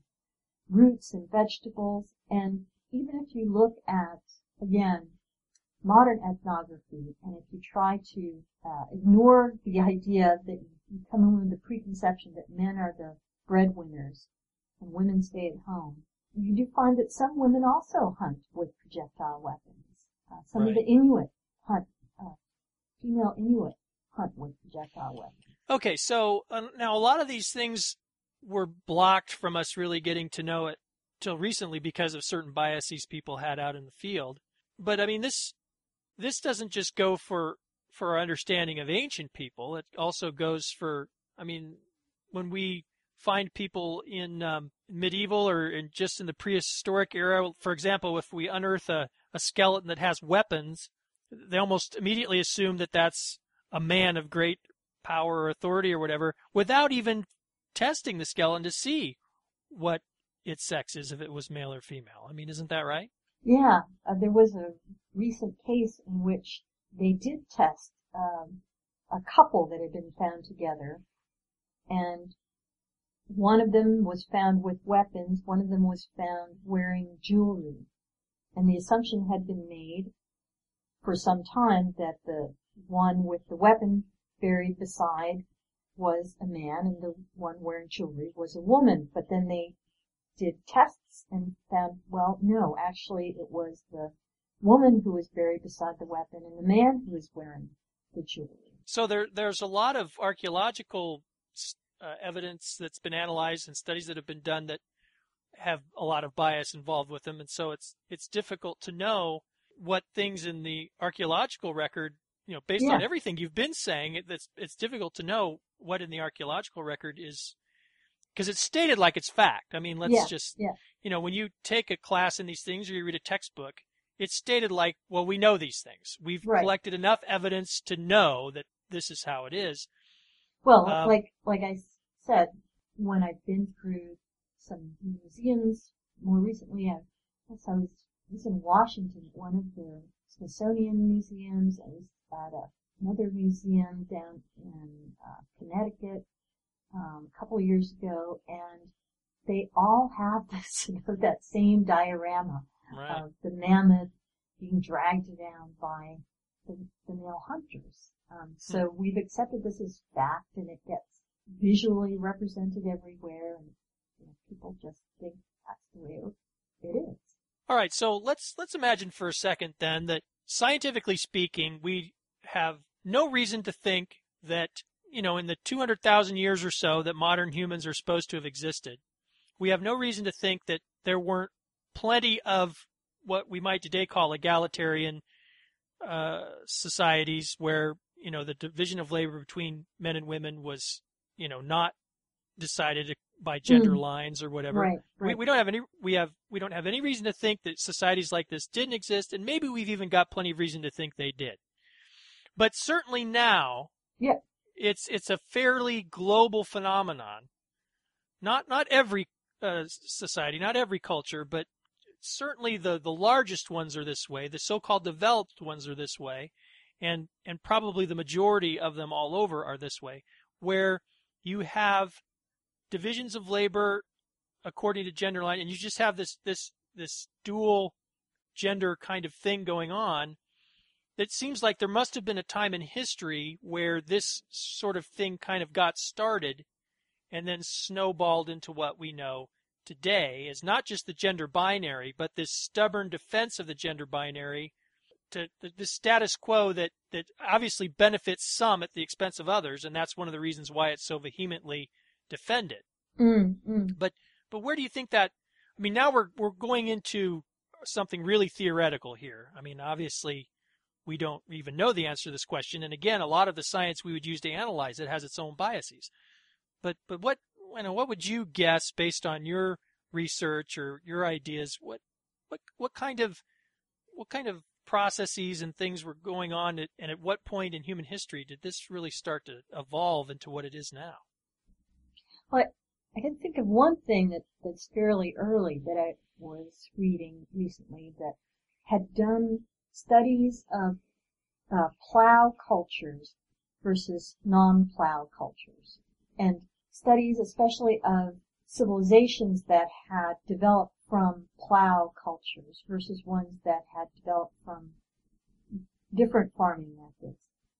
roots and vegetables. And even if you look at, again, modern ethnography, and if you try to uh, ignore the [LAUGHS] idea that you come in with the preconception that men are the breadwinners and women stay at home, you do find that some women also hunt with projectile weapons. Uh, some right. of the Inuit hunt, uh, female Inuit hunt with projectile weapons. Okay, so uh, now a lot of these things were blocked from us really getting to know it till recently because of certain biases people had out in the field. But I mean, this this doesn't just go for for our understanding of ancient people. It also goes for, I mean, when we find people in um, medieval or in just in the prehistoric era, for example, if we unearth a, a skeleton that has weapons, they almost immediately assume that that's a man of great power or authority or whatever without even testing the skeleton to see what its sex is if it was male or female. I mean, isn't that right? Yeah, uh, there was a recent case in which they did test um, a couple that had been found together, and one of them was found with weapons, one of them was found wearing jewelry, and the assumption had been made for some time that the one with the weapon buried beside was a man and the one wearing jewelry was a woman. But then they did tests and found, well, no, actually it was the woman who was buried beside the weapon and the man who was wearing the jewelry. So there, there's a lot of archaeological uh, evidence that's been analyzed and studies that have been done that have a lot of bias involved with them, and so it's it's difficult to know what things in the archaeological record, you know, based Yeah. on everything you've been saying, it, it's it's difficult to know what in the archaeological record is because it's stated like it's fact. I mean, let's Yeah, just yeah. you know, when you take a class in these things or you read a textbook, it's stated like, well, we know these things. We've Right. collected enough evidence to know that this is how it is. Well, Um, like like I said, when I've been through some museums more recently, I guess I was was in Washington at one of the Smithsonian museums. I was at a, another museum down in uh, Connecticut um, a couple of years ago, and they all have [LAUGHS] this, you know, that same diorama Right. of the mammoth being dragged down by the, the male hunters. Um, so we've accepted this as fact, and it gets visually represented everywhere, and you know, people just think that's the way it is. All right, so let's let's imagine for a second then that scientifically speaking, we have no reason to think that you know in the 200,000 years or so that modern humans are supposed to have existed, we have no reason to think that there weren't plenty of what we might today call egalitarian uh, societies where you know the division of labor between men and women was you know not decided by gender Mm. lines or whatever. Right, We, right. we don't have any we have we don't have any reason to think that societies like this didn't exist, and maybe we've even got plenty of reason to think they did. But certainly now, Yeah. It's it's a fairly global phenomenon. Not not every uh, society, not every culture, but certainly the the largest ones are this way. The so-called developed ones are this way, and and probably the majority of them all over are this way, where you have divisions of labor according to gender line, and you just have this this this dual gender kind of thing going on. It seems like there must have been a time in history where this sort of thing kind of got started and then snowballed into what we know today is not just the gender binary, but this stubborn defense of the gender binary to the, status quo that, that obviously benefits some at the expense of others, and that's one of the reasons why it's so vehemently defended. Mm, mm. But where do you think that? I mean, now we're we're going into something really theoretical here. I mean, obviously, we don't even know the answer to this question, and again, a lot of the science we would use to analyze it has its own biases. But but what you know, what would you guess based on your research or your ideas? What what what kind of what kind of processes and things were going on, at, and at what point in human history did this really start to evolve into what it is now? Well, I can think of one thing that, that's fairly early that I was reading recently that had done studies of uh, plow cultures versus non-plow cultures, and studies especially of civilizations that had developed from plow cultures versus ones that had developed from different farming methods.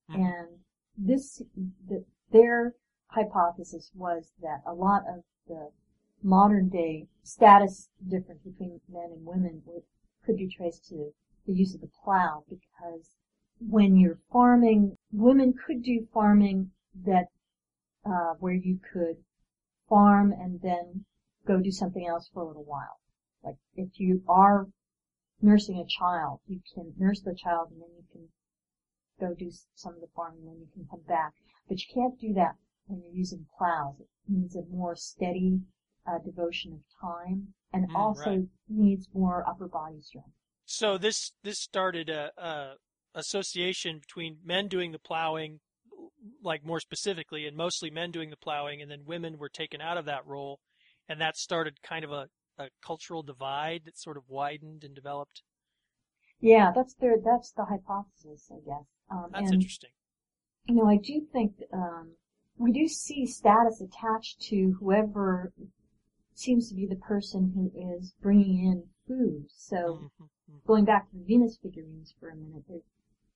Mhm. And this, the, their hypothesis was that a lot of the modern day status difference between men and women would, could be traced to the use of the plow because when you're farming, women could do farming that, uh, where you could farm and then go do something else for a little while. Like if you are nursing a child, you can nurse the child and then you can go do some of the farming and then you can come back. But you can't do that when you're using plows. It needs a more steady uh, devotion of time and Mm, also right. needs more upper body strength. So this this started a, a association between men doing the plowing, like more specifically, and mostly men doing the plowing, and then women were taken out of that role, and that started kind of a, a cultural divide that sort of widened and developed. Yeah, that's their that's the hypothesis, I guess. Um, That's and, interesting. You know, I do think um, we do see status attached to whoever seems to be the person who is bringing in food. So Mhm, mhm. Going back to the Venus figurines for a minute, there,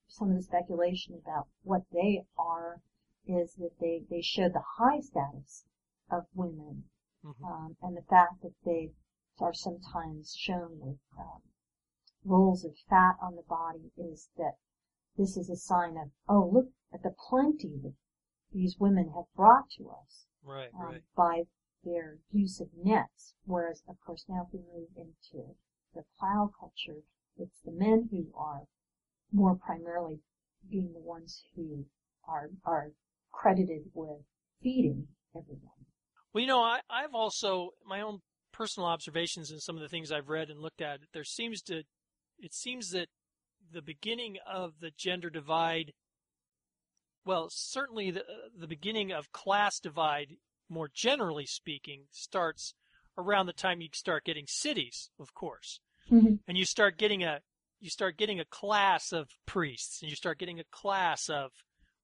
some of the speculation about what they are is that they, they show the high status of women, Mhm. um, and the fact that they are sometimes shown with um, rolls of fat on the body is that this is a sign of, oh, look at the plenty that these women have brought to us Right, um, right. by their use of nets. Whereas, of course, now if we move into the plow culture, it's the men who are more primarily being the ones who are are credited with feeding everyone. Well, you know, I, I've also my own personal observations and some of the things I've read and looked at. There seems to, it seems that the beginning of the gender divide, well, certainly the the beginning of class divide, more generally speaking, starts around the time you start getting cities, of course, Mhm. and you start getting a you start getting a class of priests and you start getting a class of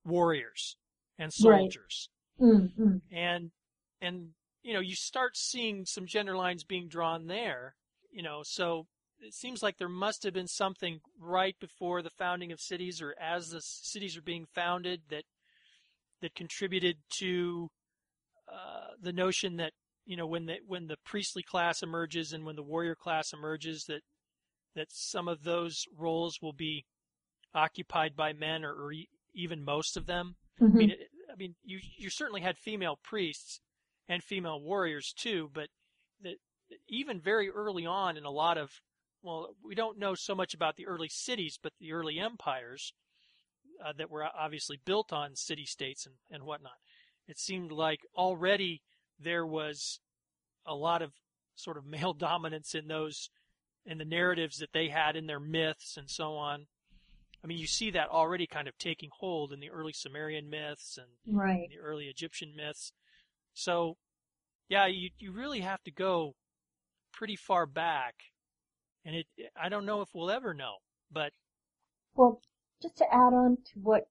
warriors and Right. soldiers Mm-hmm. and and you know you start seeing some gender lines being drawn there you know so it seems like there must have been something right before the founding of cities or as the cities are being founded that that contributed to uh, the notion that you know when the when the priestly class emerges and when the warrior class emerges that that some of those roles will be occupied by men or, or e- even most of them I mean, it, I mean, you you certainly had female priests and female warriors too, but that even very early on in a lot of well, we don't know so much about the early cities, but the early empires uh, that were obviously built on city states and, and whatnot. It seemed like already there was a lot of sort of [LAUGHS] male dominance in those in the narratives that they had in their myths and so on. I mean, you see that already kind of taking hold in the early Sumerian myths and Right. the early Egyptian myths. So, yeah, you you really have to go pretty far back, and it I don't know if we'll ever know, but Well, just to add on to what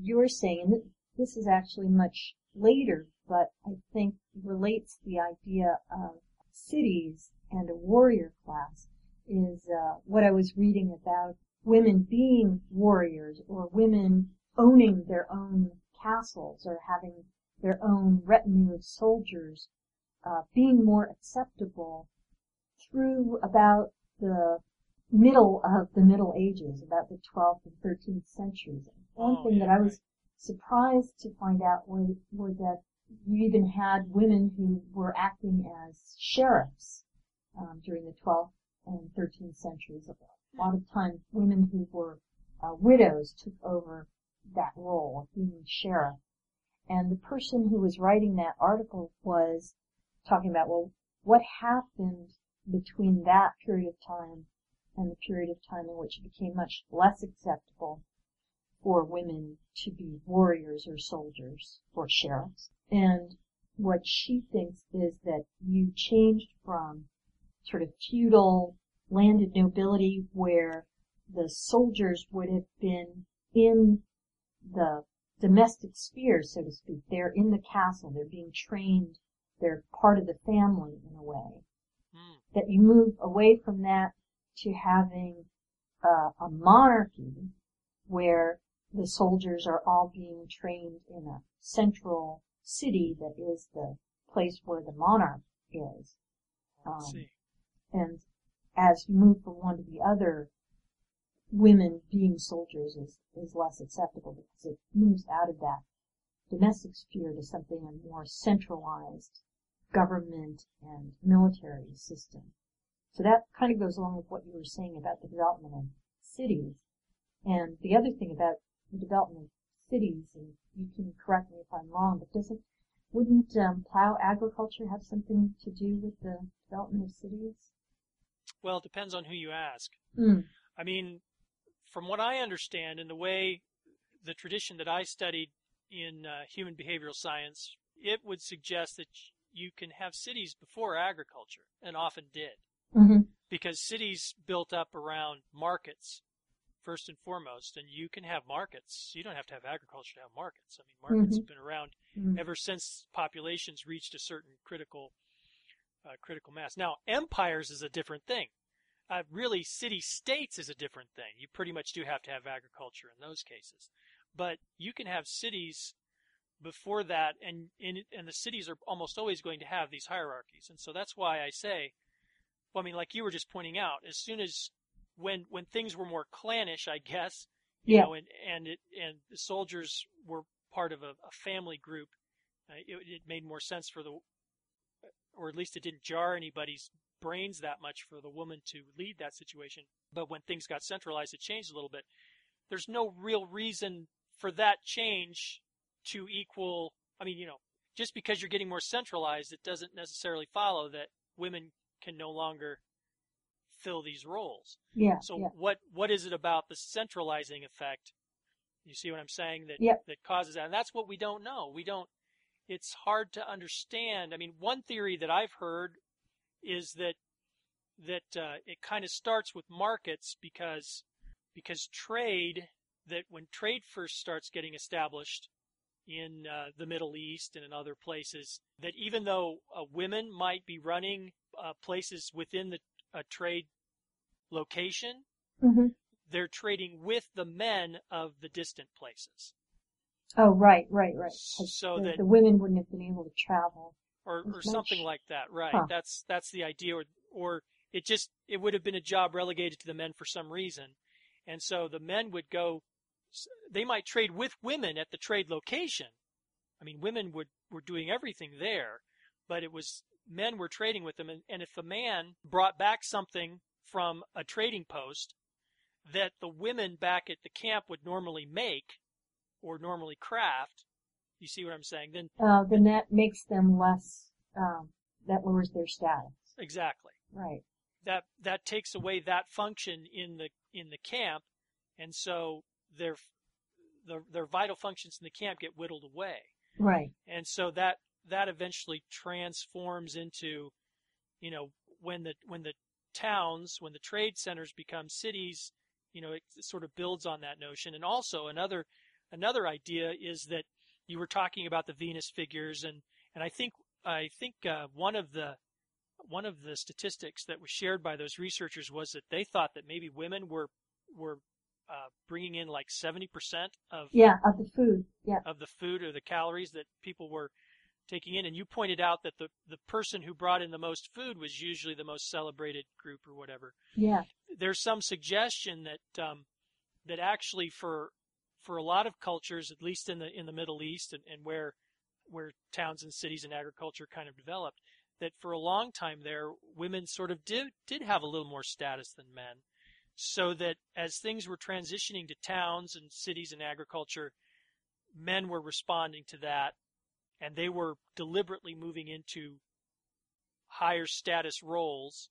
you're saying, and this is actually much later, but I think relates the idea of cities and a warrior class is uh, what I was reading about women being warriors or women owning their own castles or having their own retinue of soldiers uh, being more acceptable through about the middle of the Middle Ages, about the 12th and 13th centuries. One Oh, thing that I was surprised to find out was, was that you even had women who were acting as sheriffs um, during the 12th and 13th centuries. A lot of times, women who were uh, widows took over that role of being sheriff. And the person who was writing that article was talking about, well, what happened between that period of time and the period of time in which it became much less acceptable for women to be warriors or soldiers or sheriffs. And what she thinks is that you changed from sort of feudal landed nobility where the soldiers would have been in the domestic sphere, so to speak. They're in the castle. They're being trained. They're part of the family in a way. mm, That you move away from that to having uh, a monarchy where the soldiers are all being trained in a central city that is the place where the monarch is. Um, and as you move from one to the other, women being soldiers is, is less acceptable because it moves out of that domestic sphere to something a more centralized government and military system. So that kind of goes along with what you were saying about the development of cities. And the other thing about the development of cities, and you can correct me if I'm wrong, but doesn't, wouldn't um, plow agriculture have something to do with the development of cities? Well, it depends on who you ask. Mm. I mean, from what I understand, and the way the tradition that I studied in uh, human behavioral science, it would suggest that you can have cities before agriculture, and often did, Mm-hmm. because cities built up around markets first and foremost, and you can have markets. You don't have to have agriculture to have markets. I mean, markets have been around Mm-hmm. ever since populations reached a certain critical uh, critical mass. Now, empires is a different thing. Uh, really, city states is a different thing. You pretty much do have to have agriculture in those cases, but you can have cities before that, and in, and the cities are almost always going to have these hierarchies, and so that's why I say, well, I mean, like you were just pointing out, as soon as when when things were more clannish, I guess, you Yeah. know, and and it and the soldiers were part of a, a family group, uh, it, it made more sense for the, or at least it didn't jar anybody's brains that much for the woman to lead that situation. But when things got centralized, it changed a little bit. There's no real reason for that change to equal. I mean, you know, just because you're getting more centralized, it doesn't necessarily follow that women can no longer fill these roles. Yeah. So yeah. what what is it about the centralizing effect? You see what I'm saying that Yep. that causes that, and that's what we don't know. We don't. It's hard to understand. I mean, one theory that I've heard is that that uh, it kind of starts with markets because because trade that when trade first starts getting established in uh, the Middle East and in other places, that even though uh, women might be running uh, places within the a trade location, hmm they're trading with the men of the distant places, Oh, right, right, right. So the, that- the women wouldn't have been able to travel. or, or something like that. Right. Huh. That's that's the idea. Or or it just it would have been a job relegated to the men for some reason, and so the men would go. They might trade with women at the trade location. I mean, women would were doing everything there, but it was men were trading with them. And, and if a man brought back something from a trading post that the women back at the camp would normally make or normally craft, you see what I'm saying? Then Uh, then that makes them less, um, that lowers their status. exactly. Right. that that takes away that function in the in the camp, and so their their their vital functions in the camp get whittled away, Right. and so that that eventually transforms into, you know, when the when the towns when the trade centers become cities, you know, it sort of builds on that notion, and also another another idea is that you were talking about the Venus figures, and and I think I think uh, one of the one of the statistics that was shared by those researchers was that they thought that maybe women were were uh, bringing in like 70% of Yeah, of the food. Yeah. of the food or the calories that people were taking in. And you pointed out that the the person who brought in the most food was usually the most celebrated group or whatever. Yeah. There's some suggestion that um, that actually for for a lot of cultures, at least in the in the Middle East and, and where where towns and cities and agriculture kind of developed, that for a long time there, women sort of did did have a little more status than men. So that as things were transitioning to towns and cities and agriculture, men were responding to that, and they were deliberately moving into higher status roles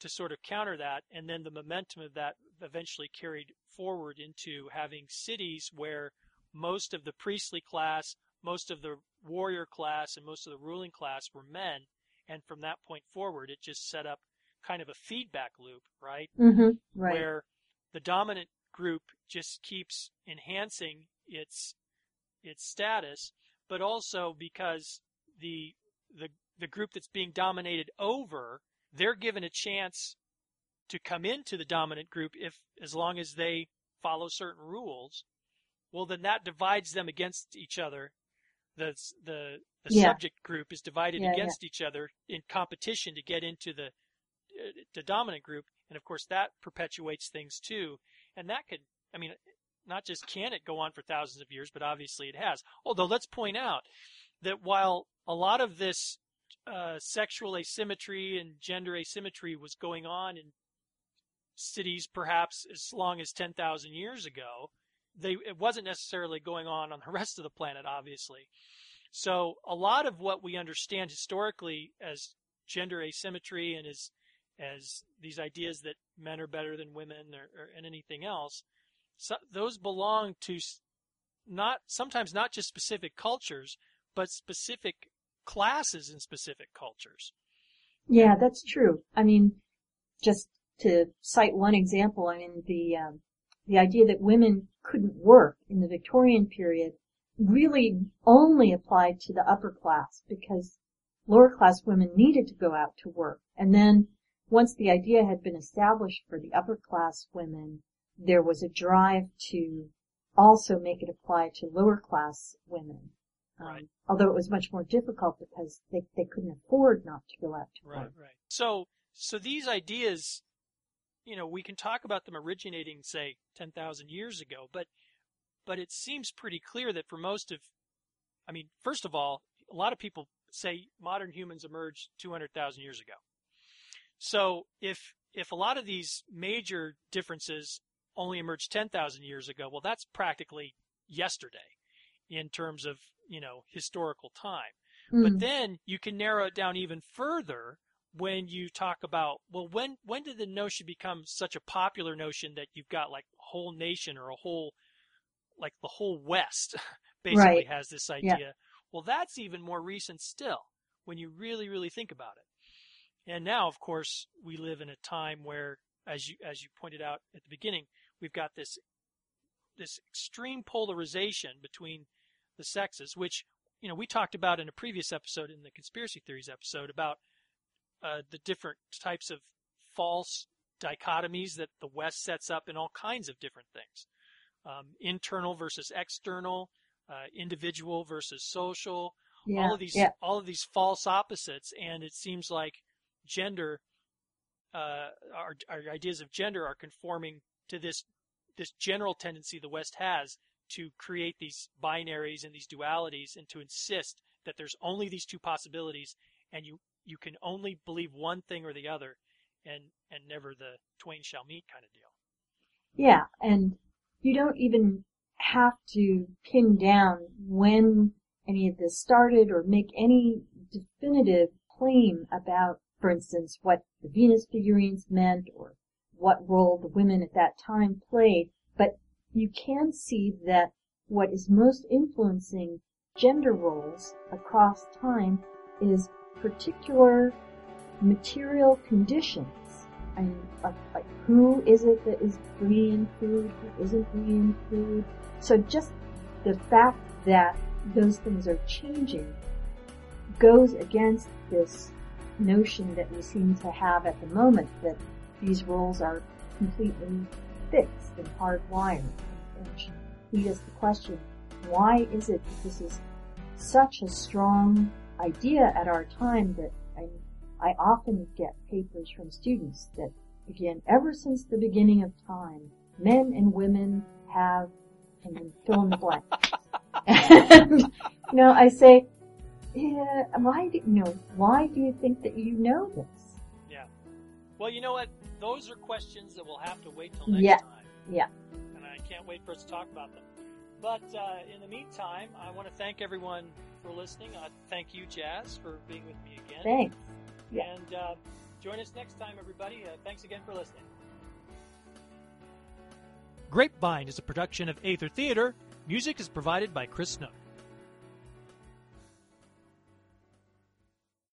to sort of counter that, and then the momentum of that eventually carried forward into having cities where most of the priestly class, most of the warrior class, and most of the ruling class were men, and from that point forward, it just set up kind of a feedback loop, right? Mm-hmm. Right. where the dominant group just keeps enhancing its its status, but also because the the the group that's being dominated over, they're given a chance to come into the dominant group if as long as they follow certain rules. Well, then that divides them against each other. The the the Yeah. subject group is divided Yeah, yeah. against each other in competition to get into the uh, the dominant group, and of course that perpetuates things too. And that could, I mean, not just can it go on for thousands of years, but obviously it has. Although let's point out that while a lot of this uh, sexual asymmetry and gender asymmetry was going on in cities perhaps as long as 10,000 years ago, they it wasn't necessarily going on on the [LAUGHS] rest of the planet, obviously. So a lot of what we understand historically as gender asymmetry and as as these ideas that men are better than women or, or and anything else, so those belong to not sometimes not just specific cultures, but specific classes in specific cultures. Yeah, that's true. I mean, just to cite one example, I mean the um, the idea that women couldn't work in the Victorian period really only applied to the upper class because lower class women needed to go out to work. And then once the idea had been established for the upper class women, there was a drive to also make it apply to lower class women. Um, right. Although it was much more difficult because they, they couldn't afford not to go out to right, work. Right, right. So, so these ideas, you know, we can talk about them originating, say, 10,000 years ago, but, but it seems pretty clear that for most of, I mean, first of all, a lot of people say modern humans emerged 200,000 years ago. So if, if a lot of these major differences only emerged 10,000 years ago, well, that's practically yesterday in terms of, you know, historical time. Mm. But then you can narrow it down even further when you talk about, well, when, when did the notion become such a popular notion that you've got like a whole nation or a whole, like the whole West [LAUGHS] basically right. has this idea. Yeah. Well, that's even more recent still when you really, really think about it. And now, of course, we live in a time where, as you, as you pointed out at the beginning, we've got this, this extreme polarization between the sexes, which, you know, we talked about in a previous episode in the conspiracy theories episode about uh, the different types of false dichotomies that the West sets up in all kinds of different things. Um, internal versus external, uh, individual versus social, yeah, all of these yeah. all of these false opposites, and it seems like gender, uh, our, our ideas of gender are conforming to this this general tendency the West has to create these binaries and these dualities, and to insist that there's only these two possibilities, and you you can only believe one thing or the other, and and never the twain shall meet kind of deal. Yeah, and you don't even have to pin down when any of this started or make any definitive claim about, for instance, what the Venus figurines meant or what role the women at that time played, but you can see that what is most influencing gender roles across time is particular material conditions and like, like who is it that is bringing food, who isn't bringing food. So just the fact that those things are changing goes against this notion that we seem to have at the moment that these roles are completely fixed and hardwired. Which lead us the question, why is it that this is such a strong idea at our time that I I often get papers from students that begin ever since the beginning of time, men and women have, and then fill in the blank. and, you know, I say, yeah, why do, you know, why do you think that you know this? Yeah. Well, you know what? Those are questions that we'll have to wait till next yeah. time. Yeah. And I can't wait for us to talk about them. But uh, in the meantime, I want to thank everyone for listening. Uh, thank you, Jazz, for being with me again. Thanks. Yeah. And uh, join us next time, everybody. Uh, thanks again for listening. Grapevine is a production of Aether Theater. Music is provided by Chris Snook.